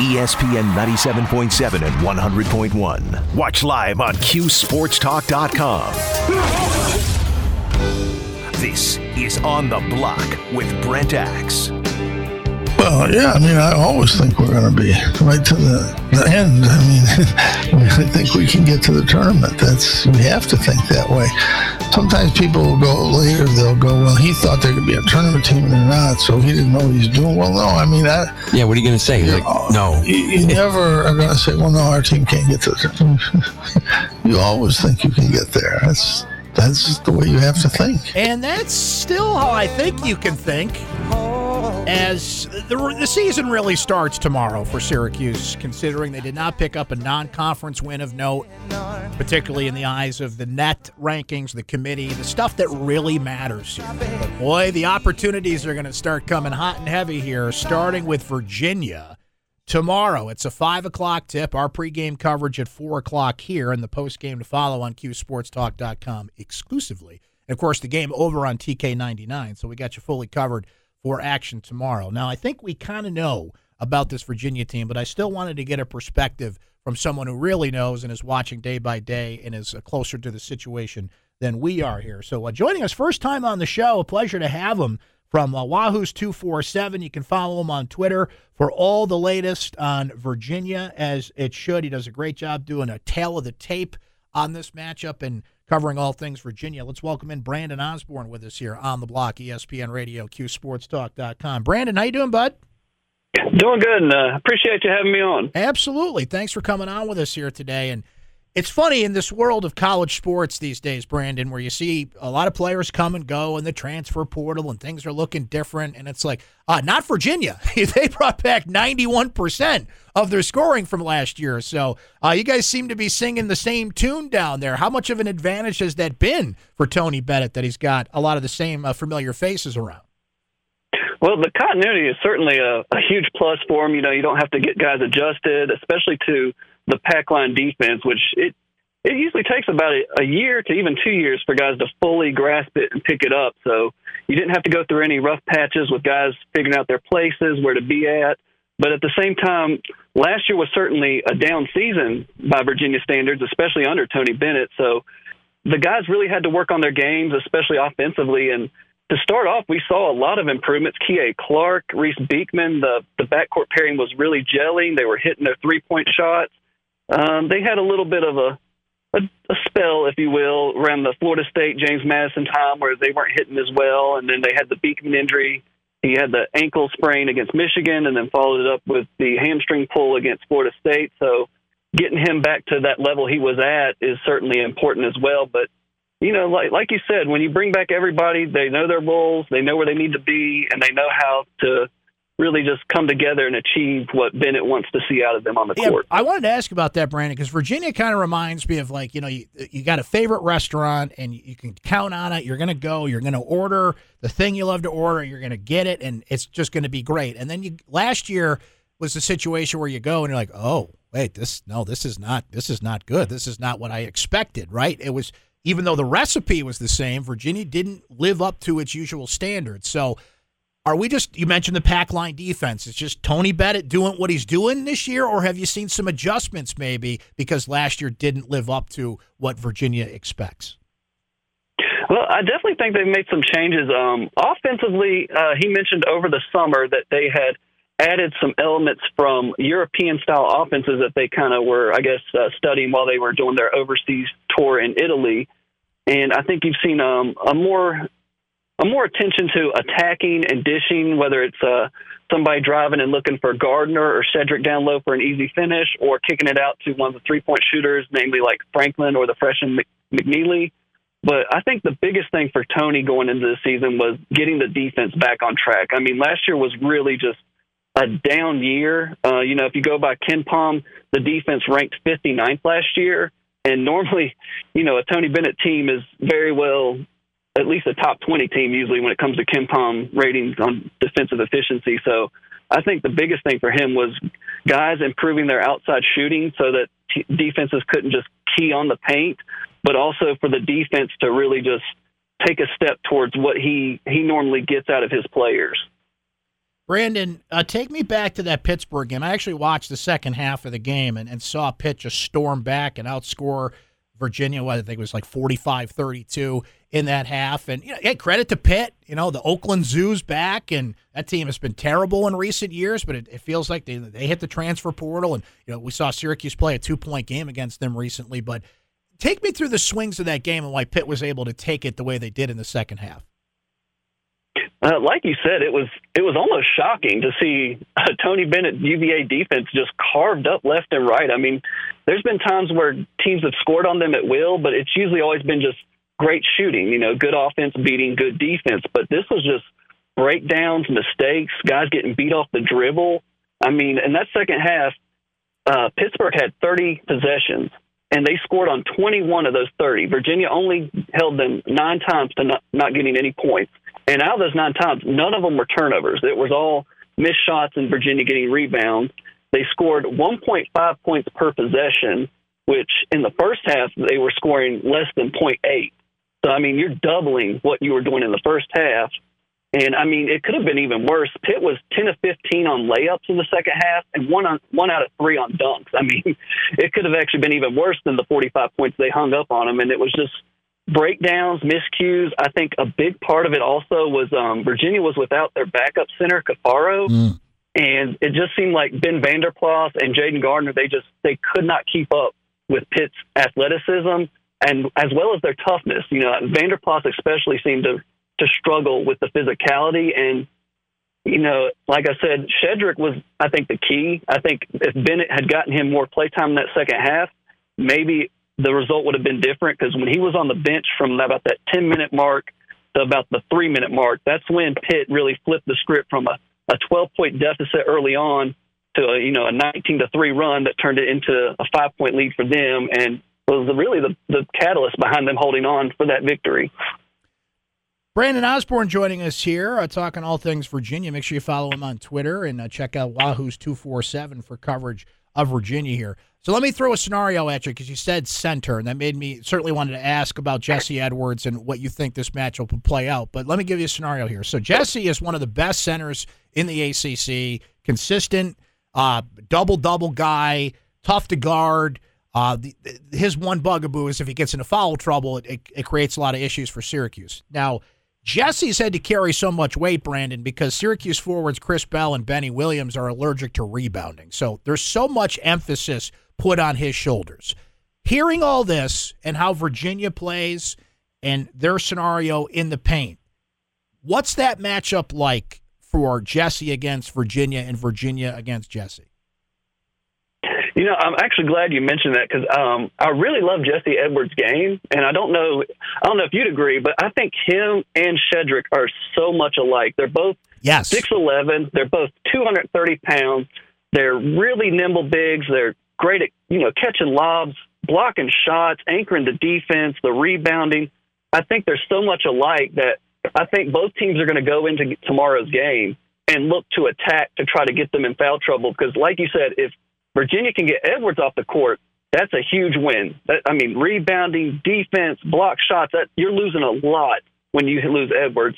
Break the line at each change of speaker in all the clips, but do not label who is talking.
ESPN 97.7 and 100.1. Watch live on QSportsTalk.com. This is On the Block with Brent Axe.
Well, yeah, I mean, I always think we're going to be right to the, the end. I mean, I think we can get to the tournament. That's we have to think that way. Sometimes people will go later. They'll go, "Well, he thought there could be a tournament team and they're not, so he didn't know what he's doing." Well, no, I mean, I,
Yeah, what are you going to say? Like, no.
you, you never are going to say, "Well, no, our team can't get to the tournament." you always think you can get there. That's that's the way you have to think.
And that's still how I think you can think. As the, the season really starts tomorrow for Syracuse, considering they did not pick up a non conference win of note, particularly in the eyes of the NET rankings, the committee, the stuff that really matters here. But boy, the opportunities are going to start coming hot and heavy here, starting with Virginia tomorrow. It's a 5 o'clock tip. Our pregame coverage at 4 o'clock here, and the postgame to follow on QSportsTalk.com exclusively. And of course, the game over on TK99. So we got you fully covered for action tomorrow. Now, I think we kind of know about this Virginia team, but I still wanted to get a perspective from someone who really knows and is watching day by day and is uh, closer to the situation than we are here. So, uh, joining us first time on the show, a pleasure to have him from uh, Wahoo's 247. You can follow him on Twitter for all the latest on Virginia, as it should. He does a great job doing a tail of the tape on this matchup and covering all things Virginia. Let's welcome in Brandon Osborne with us here on the block, ESPN Radio, QSportsTalk.com. Brandon, how you doing, bud?
Doing good, and uh, appreciate you having me on.
Absolutely. Thanks for coming on with us here today. And it's funny in this world of college sports these days, Brandon, where you see a lot of players come and go in the transfer portal and things are looking different. And it's like, uh, not Virginia. they brought back 91% of their scoring from last year. So uh, you guys seem to be singing the same tune down there. How much of an advantage has that been for Tony Bennett that he's got a lot of the same uh, familiar faces around?
Well, the continuity is certainly a, a huge plus for him. You know, you don't have to get guys adjusted, especially to the pack line defense, which it it usually takes about a, a year to even two years for guys to fully grasp it and pick it up. So you didn't have to go through any rough patches with guys figuring out their places, where to be at. But at the same time, last year was certainly a down season by Virginia standards, especially under Tony Bennett. So the guys really had to work on their games, especially offensively. And to start off, we saw a lot of improvements. Kihei Clark, Reece Beekman, the the backcourt pairing was really gelling. They were hitting their three point shots. Um, they had a little bit of a, a a spell, if you will, around the Florida State James Madison time where they weren't hitting as well, and then they had the Beekman injury. He had the ankle sprain against Michigan, and then followed it up with the hamstring pull against Florida State. So getting him back to that level he was at is certainly important as well. But you know, like like you said, when you bring back everybody, they know their roles, they know where they need to be, and they know how to really just come together and achieve what Bennett wants to see out of them on the
Yeah,
court.
I wanted to ask about that, Brandon, because Virginia kind of reminds me of like you know you, you got a favorite restaurant and you can count on it. You're going to go. You're going to order the thing you love to order. You're going to get it, and it's just going to be great. And then you last year was the situation where you go and you're like, oh wait, this no, this is not this is not good. This is not what I expected. Right? It was even though the recipe was the same, Virginia didn't live up to its usual standards. So. Are we just, you mentioned the pack line defense. It's just Tony Bennett doing what he's doing this year, or have you seen some adjustments maybe because last year didn't live up to what Virginia expects?
Well, I definitely think they've made some changes. Um, offensively, uh, he mentioned over the summer that they had added some elements from European style offenses that they kind of were, I guess, uh, studying while they were doing their overseas tour in Italy. And I think you've seen um, a more a more attention to attacking and dishing, whether it's uh, somebody driving and looking for Gardner or Shedrick down low for an easy finish, or kicking it out to one of the three point shooters, namely like Franklin or the freshman Mc- McKneely. But I think the biggest thing for Tony going into the season was getting the defense back on track. I mean, last year was really just a down year. Uh, you know, if you go by KenPom, the defense ranked 59th last year. And normally, you know, a Tony Bennett team is very well at least a top 20 team usually when it comes to KenPom ratings on defensive efficiency. So I think the biggest thing for him was guys improving their outside shooting so that t- defenses couldn't just key on the paint, but also for the defense to really just take a step towards what he he normally gets out of his players.
Brandon, uh, take me back to that Pittsburgh game. I actually watched the second half of the game and, and saw Pitt just storm back and outscore Virginia. I think it was like 45 32 in that half. And, you know, hey, credit to Pitt. You know, the Oakland Zoo's back, and that team has been terrible in recent years, but it, it feels like they, they hit the transfer portal. And, you know, we saw Syracuse play a two point game against them recently. But take me through the swings of that game and why Pitt was able to take it the way they did in the second half.
Uh, like you said, it was it was almost shocking to see uh, Tony Bennett UVA defense just carved up left and right. I mean, there's been times where teams have scored on them at will, but it's usually always been just great shooting. You know, good offense beating good defense. But this was just breakdowns, mistakes, guys getting beat off the dribble. I mean, in that second half, uh, Pittsburgh had 30 possessions, and they scored on 21 of those 30. Virginia only held them nine times to not, not getting any points. And out of those nine times, none of them were turnovers. It was all missed shots and Virginia getting rebounds. They scored 1.5 points per possession, which in the first half they were scoring less than 0.8. So I mean, you're doubling what you were doing in the first half. And I mean, it could have been even worse. Pitt was 10 of 15 on layups in the second half, and one on one out of three on dunks. I mean, it could have actually been even worse than the 45 points they hung up on them. And it was just breakdowns, miscues. I think a big part of it also was um, Virginia was without their backup center, Caffaro. Mm. And it just seemed like Ben Vander Plas and Jayden Gardner, they just they could not keep up with Pitt's athleticism and as well as their toughness. You know, Vander Plas especially seemed to to struggle with the physicality and you know, like I said, Shedrick was I think the key. I think if Bennett had gotten him more playtime in that second half, maybe the result would have been different because when he was on the bench from about that 10 minute mark to about the three minute mark, that's when Pitt really flipped the script from a, a 12 point deficit early on to a, you know a 19 to three run that turned it into a five point lead for them and was really the, the catalyst behind them holding on for that victory.
Brandon Osborne joining us here, uh, talking all things Virginia. Make sure you follow him on Twitter and uh, check out Wahoo's 247 for coverage of Virginia here. So let me throw a scenario at you because you said center, and that made me certainly wanted to ask about Jesse Edwards and what you think this matchup will play out. But let me give you a scenario here. So Jesse is one of the best centers in the ACC, consistent, uh, double double guy, tough to guard. Uh, the, his one bugaboo is if he gets into foul trouble, it, it, it creates a lot of issues for Syracuse. Now Jesse's had to carry so much weight, Brandon, because Syracuse forwards Chris Bell and Benny Williams are allergic to rebounding. So there's so much emphasis put on his shoulders. Hearing all this and how Virginia plays and their scenario in the paint, what's that matchup like for Jesse against Virginia and Virginia against Jesse?
You know, I'm actually glad you mentioned that because um, I really love Jesse Edwards' game, and I don't know, I don't know if you'd agree, but I think him and Shedrick are so much alike. They're both
yes
six eleven. They're both 230 pounds. They're really nimble bigs. They're great at you know catching lobs, blocking shots, anchoring the defense, the rebounding. I think they're so much alike that I think both teams are going to go into tomorrow's game and look to attack to try to get them in foul trouble. Because, like you said, if Virginia can get Edwards off the court, that's a huge win. That, I mean, rebounding, defense, block shots, that, you're losing a lot when you lose Edwards.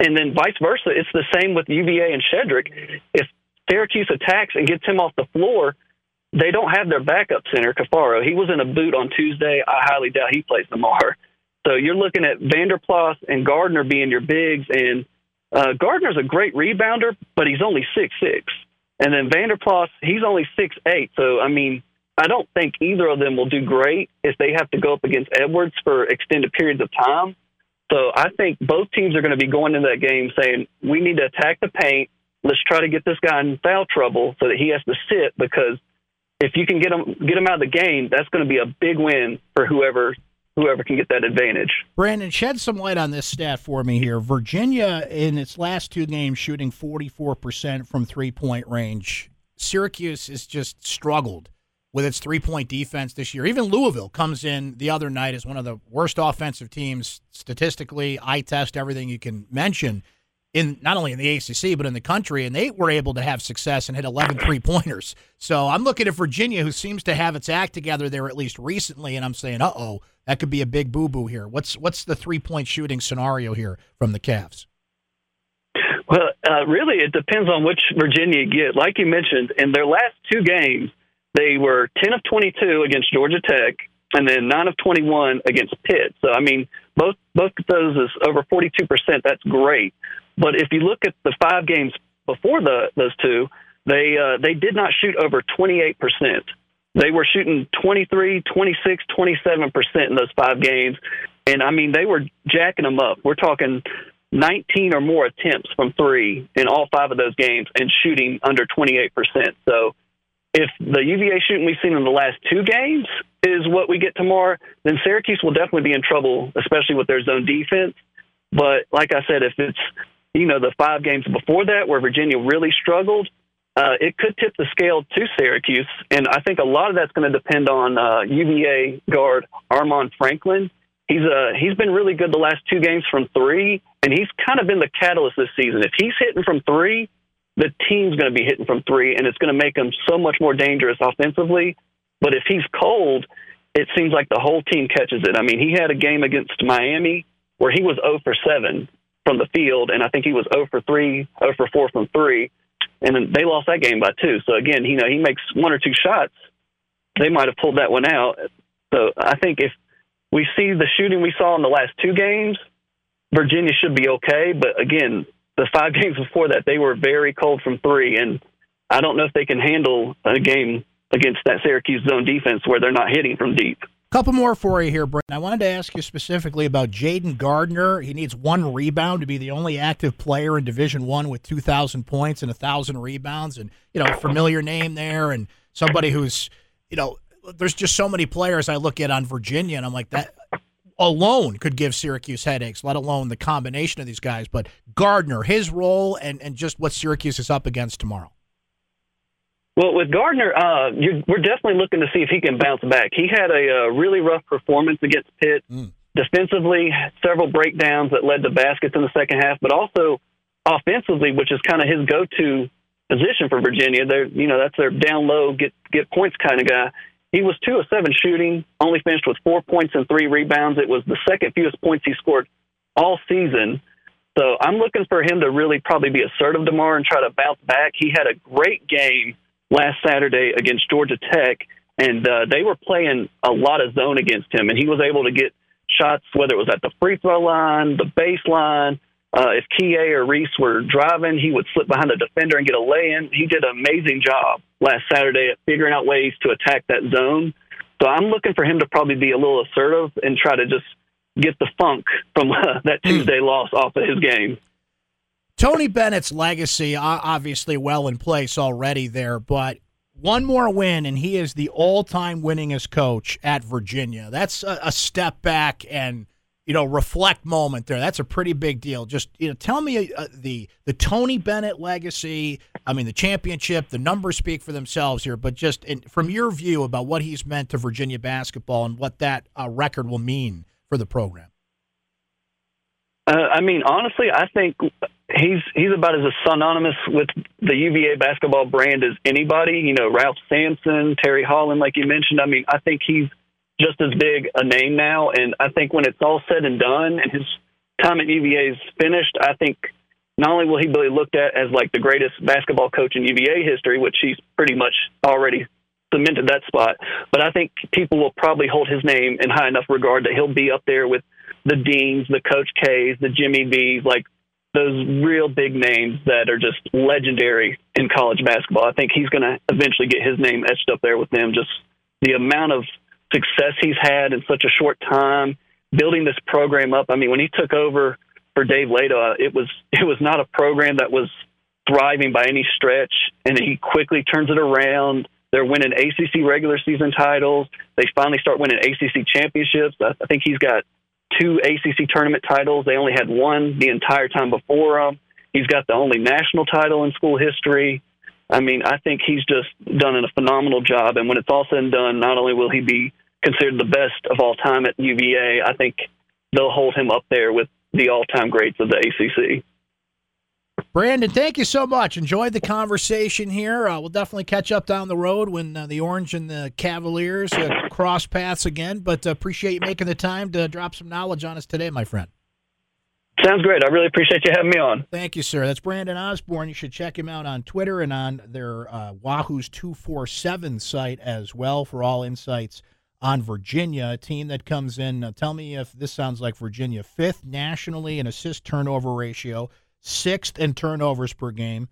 And then vice versa, it's the same with UVA and Shedrick. If Syracuse attacks and gets him off the floor, they don't have their backup center, Caffaro. He was in a boot on Tuesday. I highly doubt he plays tomorrow. So you're looking at Vander Plas and Gardner being your bigs, and uh, Gardner's a great rebounder, but he's only six six. And then Vander Plas, he's only six eight. So I mean, I don't think either of them will do great if they have to go up against Edwards for extended periods of time. So I think both teams are going to be going into that game saying we need to attack the paint. Let's try to get this guy in foul trouble so that he has to sit because if you can get him get him out of the game, that's going to be a big win for whoever whoever can get that advantage.
Brandon, shed some light on this stat for me here. Virginia, in its last two games, shooting 44% from three point range. Syracuse has just struggled with its three point defense this year. Even Louisville comes in the other night as one of the worst offensive teams statistically. I test everything you can mention in not only in the ACC but in the country, and they were able to have success and hit 11 three pointers. So I'm looking at Virginia, who seems to have its act together there at least recently, and I'm saying, uh oh, that could be a big boo boo here. What's what's the three point shooting scenario here from the Cavs?
Well, uh, really, it depends on which Virginia you get. Like you mentioned, in their last two games, they were 10 of 22 against Georgia Tech and then 9 of 21 against Pitt. So, I mean, both both of those is over 42%. That's great. But if you look at the five games before the those two, they uh, they did not shoot over 28%. They were shooting 23, 26, 27% in those five games. And I mean, they were jacking them up. We're talking 19 or more attempts from three in all five of those games and shooting under 28%. So if the UVA shooting we've seen in the last two games is what we get tomorrow, then Syracuse will definitely be in trouble, especially with their zone defense. But like I said, if it's you know the five games before that where Virginia really struggled, uh, it could tip the scale to Syracuse, and I think a lot of that's going to depend on uh, UVA guard Armaan Franklin. He's uh, he's been really good the last two games from three, and he's kind of been the catalyst this season. If he's hitting from three, the team's going to be hitting from three, and it's going to make him so much more dangerous offensively. But if he's cold, it seems like the whole team catches it. I mean, he had a game against Miami where he was 0 for 7 from the field, and I think he was 0 for 3, 0 for 4 from 3, and they lost that game by two. So again, you know, he makes one or two shots, they might have pulled that one out. So I think if we see the shooting we saw in the last two games, Virginia should be okay. But again, the five games before that, they were very cold from three, and I don't know if they can handle a game against that Syracuse zone defense where they're not hitting from deep.
Couple more for you here, Brent. I wanted to ask you specifically about Jayden Gardner. He needs one rebound to be the only active player in Division One with two thousand points and thousand rebounds, and you know, familiar name there, and somebody who's, you know, there's just so many players I look at on Virginia, and I'm like that alone could give Syracuse headaches, let alone the combination of these guys. But Gardner, his role, and and just what Syracuse is up against tomorrow.
Well, with Gardner, uh, we're definitely looking to see if he can bounce back. He had a, uh, really rough performance against Pitt. Mm. Defensively, several breakdowns that led to baskets in the second half, but also offensively, which is kind of his go-to position for Virginia. They're, you know, that's their down low, get get points kind of guy. He was two of seven shooting, only finished with four points and three rebounds. It was the second fewest points he scored all season. So I'm looking for him to really probably be assertive tomorrow and try to bounce back. He had a great game last Saturday against Georgia Tech, and uh, they were playing a lot of zone against him, and he was able to get shots, whether it was at the free throw line, the baseline. Uh, if Kihei or Reece were driving, he would slip behind the defender and get a lay in. He did an amazing job last Saturday at figuring out ways to attack that zone. So I'm looking for him to probably be a little assertive and try to just get the funk from uh, that hmm. Tuesday loss off of his game.
Tony Bennett's legacy, obviously, well in place already there, but one more win, and he is the all-time winningest coach at Virginia. That's a, a, step back and you know reflect moment there. That's a pretty big deal. Just you know, tell me uh, the the Tony Bennett legacy. I mean, the championship, the numbers speak for themselves here, but just in, from your view about what he's meant to Virginia basketball and what that uh, record will mean for the program.
Uh, I mean, honestly, I think he's he's about as synonymous with the UVA basketball brand as anybody. You know, Ralph Sampson, Terry Holland, like you mentioned. I mean, I think he's just as big a name now. And I think when it's all said and done, and his time at UVA is finished, I think not only will he be looked at as like the greatest basketball coach in UVA history, which he's pretty much already cemented that spot, but I think people will probably hold his name in high enough regard that he'll be up there with the Deans, the Coach K's, the Jimmy V's, like those real big names that are just legendary in college basketball. I think he's going to eventually get his name etched up there with them. Just the amount of success he's had in such a short time, building this program up. I mean, when he took over for Dave Leitao, uh, it was it was not a program that was thriving by any stretch, and he quickly turns it around. They're winning ACC regular season titles. They finally start winning ACC championships. I think he's got two ACC tournament titles. They only had one the entire time before him. He's got the only national title in school history. I mean, I think he's just done a phenomenal job. And when it's all said and done, not only will he be considered the best of all time at UVA, I think they'll hold him up there with the all time greats of the ACC.
Brandon, thank you so much. Enjoyed the conversation here. Uh, we'll definitely catch up down the road when uh, the Orange and the Cavaliers uh, cross paths again. But uh, appreciate you making the time to drop some knowledge on us today, my friend.
Sounds great. I really appreciate you having me on.
Thank you, sir. That's Brandon Osborne. You should check him out on Twitter and on their uh, Wahoo's 247 site as well for all insights on Virginia, a team that comes in. Uh, tell me if this sounds like Virginia, fifth nationally in assist turnover ratio, sixth in turnovers per game.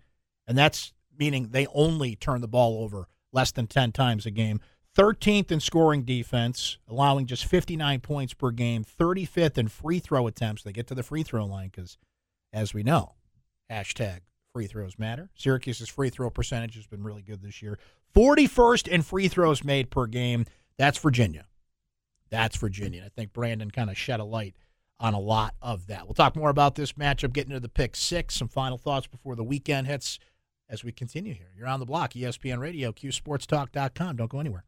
And that's meaning they only turn the ball over less than 10 times a game. 13th in scoring defense, allowing just 59 points per game, 35th in free throw attempts. They get to the free throw line because, as we know, hashtag free throws matter. Syracuse's free throw percentage has been really good this year. 41st in free throws made per game. That's Virginia. That's Virginia. I think Brandon kind of shed a light on a lot of that. We'll talk more about this matchup, getting to the pick six. Some final thoughts before the weekend hits as we continue here. You're on the block, ESPN Radio, QSportsTalk.com. Don't go anywhere.